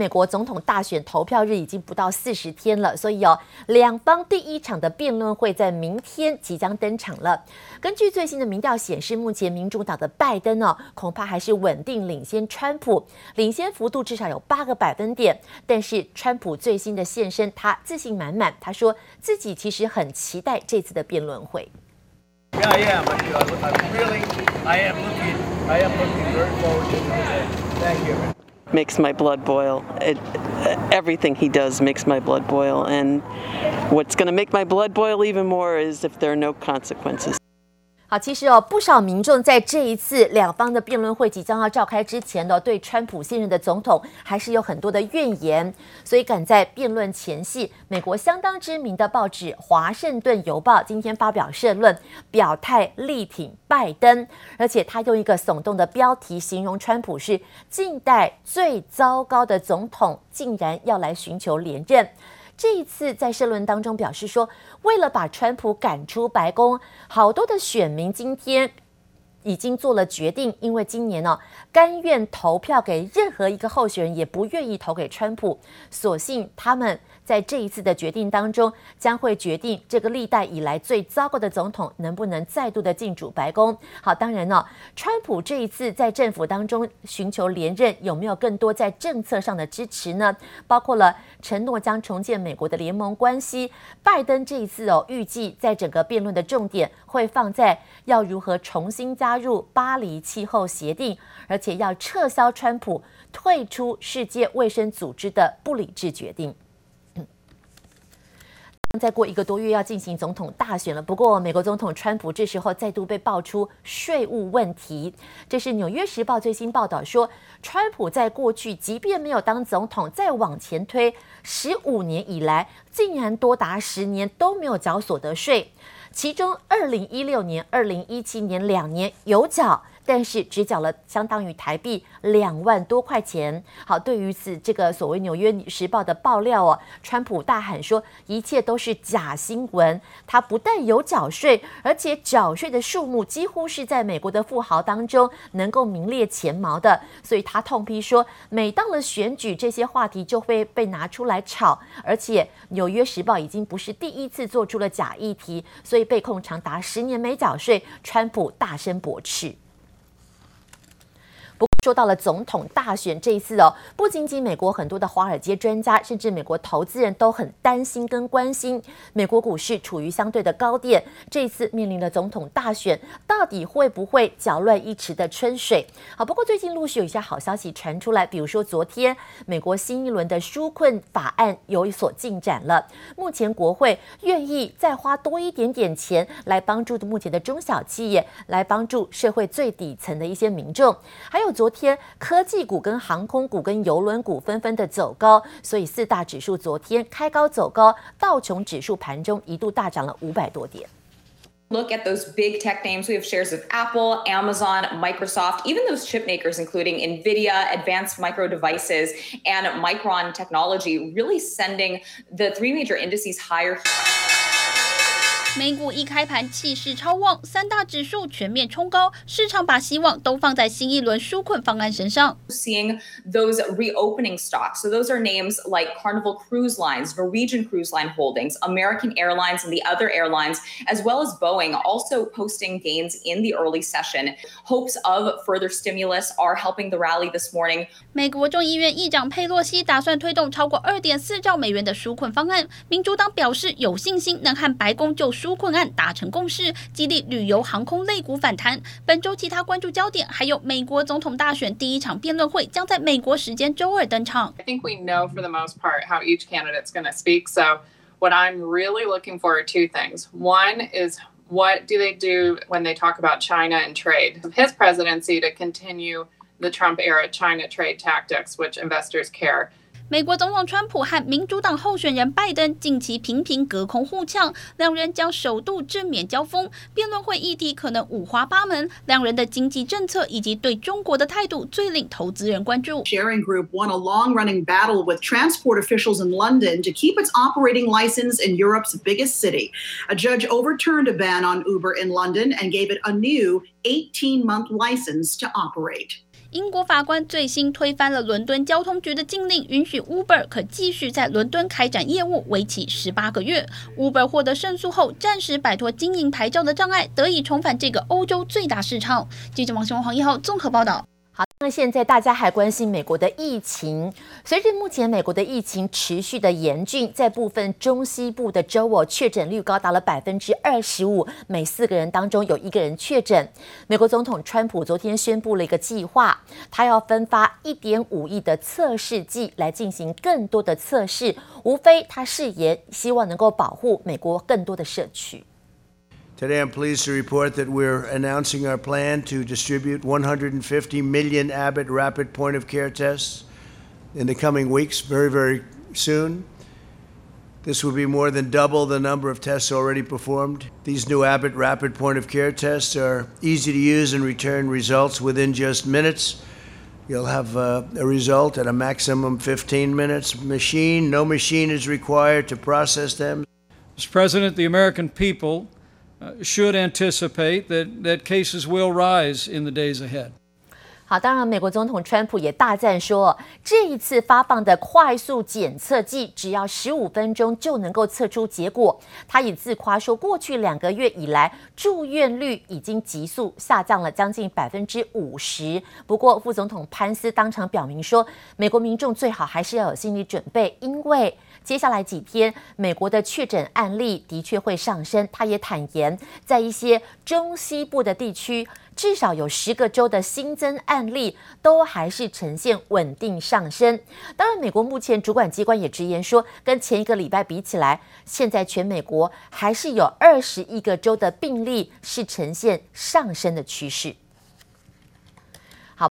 美国总统大选投票日已经不到四十天了，所以哦，两方第一场的辩论会在明天即将登场了。根据最新的民调显示，目前民主党的拜登哦，恐怕还是稳定领先川普，领先幅度至少有八个百分点。但是川普最新的现身，他自信满满，他说自己其实很期待这次的辩论会。Yeah, yeah, i am I am i am i am. Thank you. Makes my blood boil. It, everything he does makes my blood boil. And what's going to make my blood boil even more is if there are no consequences. 好，其实哦，不少民众在这一次两方的辩论会即将要召开之前呢，对川普现任的总统还是有很多的怨言，所以赶在辩论前夕，美国相当知名的报纸《华盛顿邮报》今天发表社论，表态力挺拜登，而且他用一个耸动的标题形容川普是近代最糟糕的总统，竟然要来寻求连任。这一次在社论当中表示说，为了把川普赶出白宫，好多的选民今天已经做了决定，因为今年呢、甘愿投票给任何一个候选人，也不愿意投给川普，所幸他们。在这一次的决定当中，将会决定这个历代以来最糟糕的总统能不能再度的进驻白宫。好，当然呢，川普这一次在政府当中寻求连任，有没有更多在政策上的支持呢？包括了承诺将重建美国的联盟关系。拜登这一次哦，预计在整个辩论的重点会放在要如何重新加加入巴黎气候协定，而且要撤销川普退出世界卫生组织的不理智决定。再过一个多月要进行总统大选了，不过美国总统川普这时候再度被爆出税务问题。这是《纽约时报》最新报道说，川普在过去即便没有当总统，再往前推十五年以来，竟然多达十年都没有缴所得税，其中二零一六年、二零一七年两年有缴。但是只缴了相当于台币两万多块钱。好，对于此这个所谓《纽约时报》的爆料哦，川普大喊说一切都是假新闻。他不但有缴税，而且缴税的数目几乎是在美国的富豪当中能够名列前茅的。所以他痛批说，每到了选举，这些话题就会被拿出来炒。而且《纽约时报》已经不是第一次做出了假议题，所以被控长达十年没缴税，川普大声驳斥。说到了总统大选这一次哦，不仅仅美国很多的华尔街专家，甚至美国投资人都很担心跟关心。美国股市处于相对的高点，这一次面临了总统大选，到底会不会搅乱一池的春水？好，不过最近陆续有一些好消息传出来，比如说昨天美国新一轮的纾困法案有所进展了，目前国会愿意再花多一点点钱来帮助目前的中小企业，来帮助社会最底层的一些民众，还有昨。天科技股跟航空股跟邮轮股纷纷的走高，所以四大指数昨天开高走高，道琼指数盘中一度大涨了五百多点。Look at those big tech names. We have shares of Apple, Amazon, Microsoft, even those chip makers, including NVIDIA, Advanced Micro Devices, and Micron Technology, really sending the three major indices higher. 美股一开盘气势超旺，三大指数全面冲高，市场把希望都放在新一轮纾困方案身上。Seeing those reopening stocks, so those are names like Carnival Cruise Lines, Norwegian Cruise Line Holdings, American Airlines, and the other airlines, as well as Boeing, also posting gains in the early session. Hopes of further stimulus are helping the rally this morning. 美国众议院议长佩洛西打算推动超过二点四兆美元的纾困方案，民主党表示有信心能和白宫就。纾困案达成共识，激励旅游航空类股反弹。本周其他关注焦点还有美国总统大选第一场辩论会将在美国时间周二登场。I think we know for the most part how each candidate's going to speak. So what I'm really looking for are two things. One is what do they do when they talk about China and trade? His presidency to continue the Trump era China trade tactics, which investors care. 美国总统川普和民主党候选人拜登近期频频隔空互呛，两人将首度正面交锋。辩论会议题可能五花八门，两人的经济政策以及对中国的态度最令投资人关注。Sharing Group won a long-running battle with transport officials in London to keep its operating license in Europe's biggest city. A judge overturned a ban on Uber in London and gave it a new 18-month license to operate. 英国法官最新推翻了伦敦交通局的禁令，允许 Uber 可继续在伦敦开展业务，为期十八个月。Uber 获得胜诉后，暂时摆脱经营牌照的障碍，得以重返这个欧洲最大市场。记者王雄、黄一浩综合报道。那现在大家还关心美国的疫情。随着目前美国的疫情持续的严峻，在部分中西部的州，确诊率高达了百分之二十五，每四个人当中有一个人确诊。美国总统川普昨天宣布了一个计划，他要分发一点五亿的测试剂来进行更多的测试，无非他誓言希望能够保护美国更多的社区。Today, I'm pleased to report that we're announcing our plan to distribute 150 million Abbott rapid point of care tests in the coming weeks, very, very soon. This will be more than double the number of tests already performed. These new Abbott rapid point of care tests are easy to use and return results within just minutes. You'll have a, a result at a maximum 15 minutes. Machine, no machine is required to process them. Mr. President, the American people should anticipate that, that cases will rise in the days ahead. 好，当然，美国总统川普也大赞说，这一次发放的快速检测剂只要十五分钟就能够测出结果。他也自夸说，过去两个月以来，住院率已经急速下降了将近百分之五十。不过，副总统潘斯当场表明说，美国民众最好还是要有心理准备，因为接下来几天美国的确诊案例的确会上升。他也坦言，在一些中西部的地区。至少有十个州的新增案例都还是呈现稳定上升。当然，美国目前主管机关也直言说，跟前一个礼拜比起来，现在全美国还是有二十一个州的病例是呈现上升的趋势。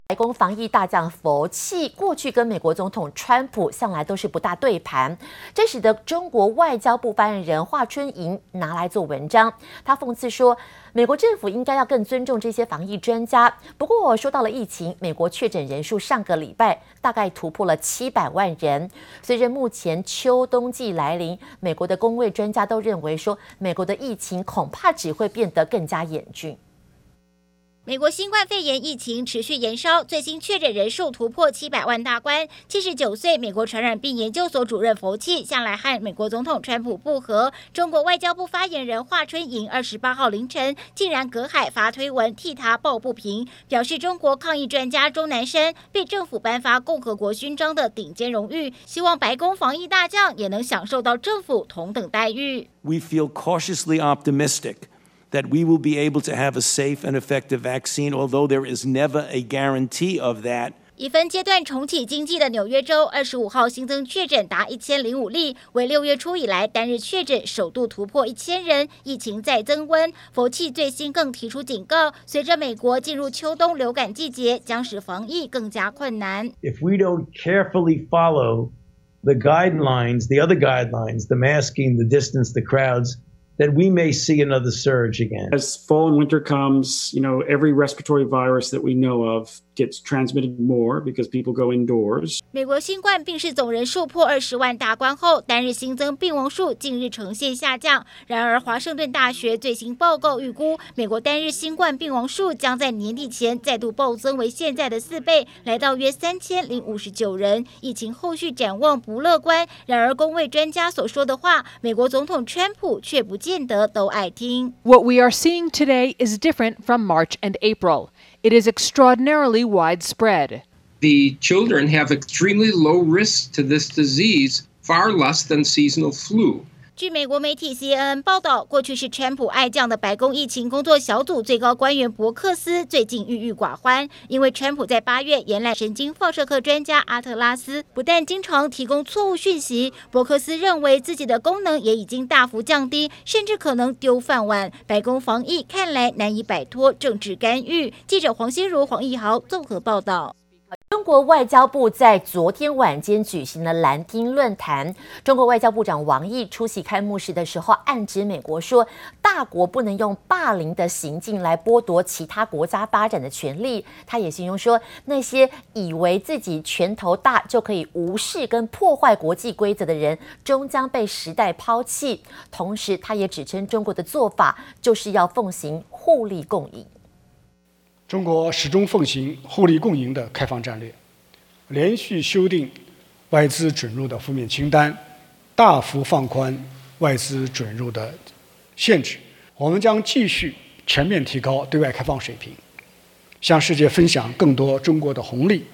白宫防疫大将佛气过去跟美国总统川普向来都是不大对盘，这使得中国外交部发言人华春莹拿来做文章。他讽刺说，美国政府应该要更尊重这些防疫专家。不过，说到了疫情，美国确诊人数上个礼拜大概突破了七百万人。随着目前秋冬季来临，美国的公卫专家都认为说，美国的疫情恐怕只会变得更加严峻。美国新冠肺炎疫情持续延烧，最新确诊人数突破七百万大关。七十九岁美国传染病研究所主任佛气向来和美国总统川普不和。中国外交部发言人华春莹二十八号凌晨竟然隔海发推文替他抱不平，表示中国抗疫专家钟南山被政府颁发共和国勋章的顶尖荣誉，希望白宫防疫大将也能享受到政府同等待遇。We feel cautiously optimistic. that we will be able to have a safe and effective vaccine, although there is never a guarantee of that. 已分阶段重启经济的纽约州，二十五号新增确诊达一千零五例，为六月初以来单日确诊首度突破一千人，疫情再增温。佛气最新更提出警告，随着美国进入秋冬流感季节，将使防疫更加困难。If we don't carefully follow the guidelines, the other guidelines, the masking, the distance, the crowds. that we may see another surge again. As fall and winter comes, you know, every respiratory virus that we know of gets transmitted more because people go indoors. 美国新冠病逝总人数破二十万大关后，单日新增病亡数近日呈现下降。然而，华盛顿大学最新报告预估，美国单日新冠病亡数将在年底前再度暴增为现在的四倍，来到约三千零五十九人。疫情后续展望不乐观。然而，公卫专家所说的话，美国总统川普却不见得都爱听。What we are seeing today is different from March and April. It is extraordinarily widespread. The children have extremely low risk to this disease, far less than seasonal flu. 据美国媒体 CNN 报道，过去是川普爱将的白宫疫情工作小组最高官员伯克斯最近郁郁寡欢，因为川普在八月延揽神经放射科专家阿特拉斯，不但经常提供错误讯息，伯克斯认为自己的功能也已经大幅降低，甚至可能丢饭碗。白宫防疫看来难以摆脱政治干预。记者黄心如、黄义豪综合报道。中国外交部在昨天晚间举行了兰厅论坛。中国外交部长王毅出席开幕式的时候，暗指美国说，大国不能用霸凌的行径来剥夺其他国家发展的权利。他也形容说，那些以为自己拳头大就可以无视跟破坏国际规则的人，终将被时代抛弃。同时，他也指称中国的做法就是要奉行互利共赢。中国始终奉行互利共赢的开放战略，连续修订外资准入的负面清单，大幅放宽外资准入的限制。我们将继续全面提高对外开放水平，向世界分享更多中国的红利。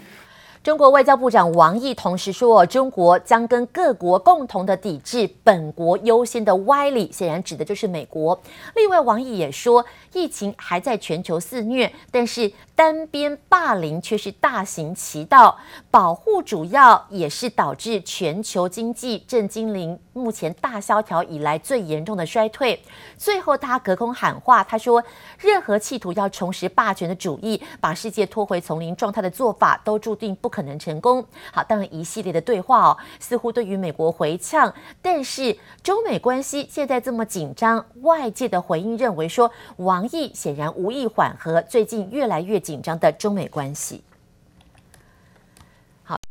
中国外交部长王毅同时说，中国将跟各国共同的抵制本国优先的歪理，显然指的就是美国。另外，王毅也说，疫情还在全球肆虐，但是单边霸凌却是大行其道，保护主要也是导致全球经济正经历目前大萧条以来最严重的衰退。最后，他隔空喊话，他说，任何企图要重拾霸权的主义，把世界拖回丛林状态的做法，都注定不可能成功。好，当然一系列的对话哦，似乎对于美国回呛，但是中美关系现在这么紧张，外界的回应认为说，王毅显然无意缓和最近越来越紧紧张的中美关系。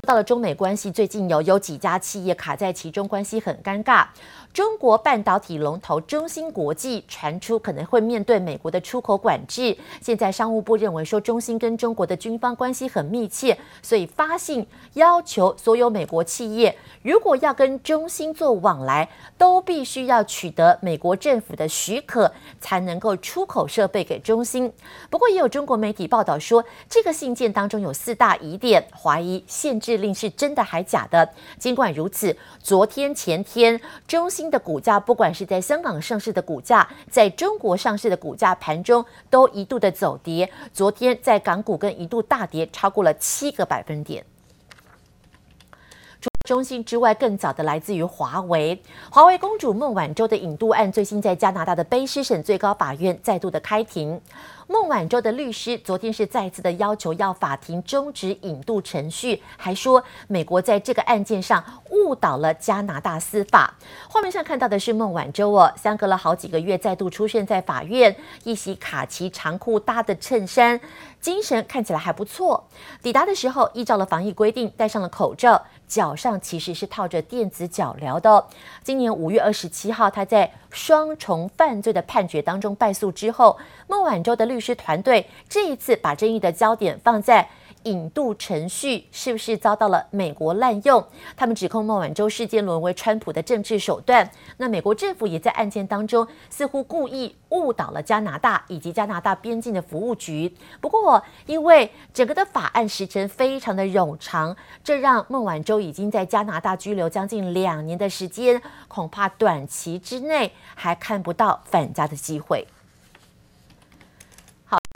到了中美关系，最近有有几家企业卡在其中，关系很尴尬。中国半导体龙头中芯国际传出可能会面对美国的出口管制。现在商务部认为说，中芯跟中国的军方关系很密切，所以发信要求所有美国企业，如果要跟中芯做往来，都必须要取得美国政府的许可，才能够出口设备给中芯。不过，也有中国媒体报道说，这个信件当中有四大疑点，怀疑限制令是真的还假的。尽管如此，昨天、前天中芯的股价，不管是在香港上市的股价，在中国上市的股价，盘中都一度的走跌。昨天在港股更一度大跌超过了七个百分点。除中芯之外，更早的来自于华为。华为公主孟晚舟的引渡案，最新在加拿大的卑诗省最高法院再度的开庭。孟晚舟的律师昨天是再次的要求要法庭终止引渡程序，还说美国在这个案件上误导了加拿大司法。画面上看到的是孟晚舟哦，相隔了好几个月再度出现在法院，一袭卡其长裤搭的衬衫，精神看起来还不错。抵达的时候依照了防疫规定戴上了口罩，脚上其实是套着电子脚镣的。今年五月二十七号，他在双重犯罪的判决当中败诉之后，孟晚舟的律师团队这一次把争议的焦点放在引渡程序是不是遭到了美国滥用？他们指控孟晚舟事件沦为川普的政治手段。那美国政府也在案件当中似乎故意误导了加拿大以及加拿大边境的服务局。不过，因为整个的法案时程非常的冗长，这让孟晚舟已经在加拿大拘留将近两年的时间，恐怕短期之内还看不到返家的机会。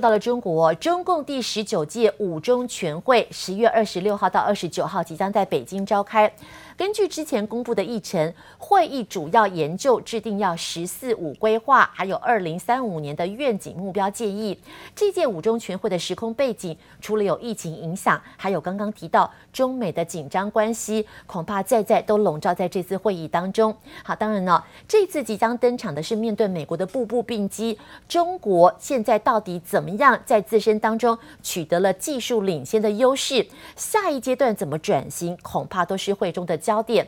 到了中国，中共第十九届五中全会十月二十六号到二十九号即将在北京召开。根据之前公布的议程，会议主要研究制定要“十四五”规划，还有二零三五年的愿景目标建议。这届五中全会的时空背景，除了有疫情影响，还有刚刚提到中美的紧张关系，恐怕在在都笼罩在这次会议当中。好，当然了，这次即将登场的是面对美国的步步并击，中国现在到底怎么样在自身当中取得了技术领先的优势？下一阶段怎么转型，恐怕都是会中的。焦点，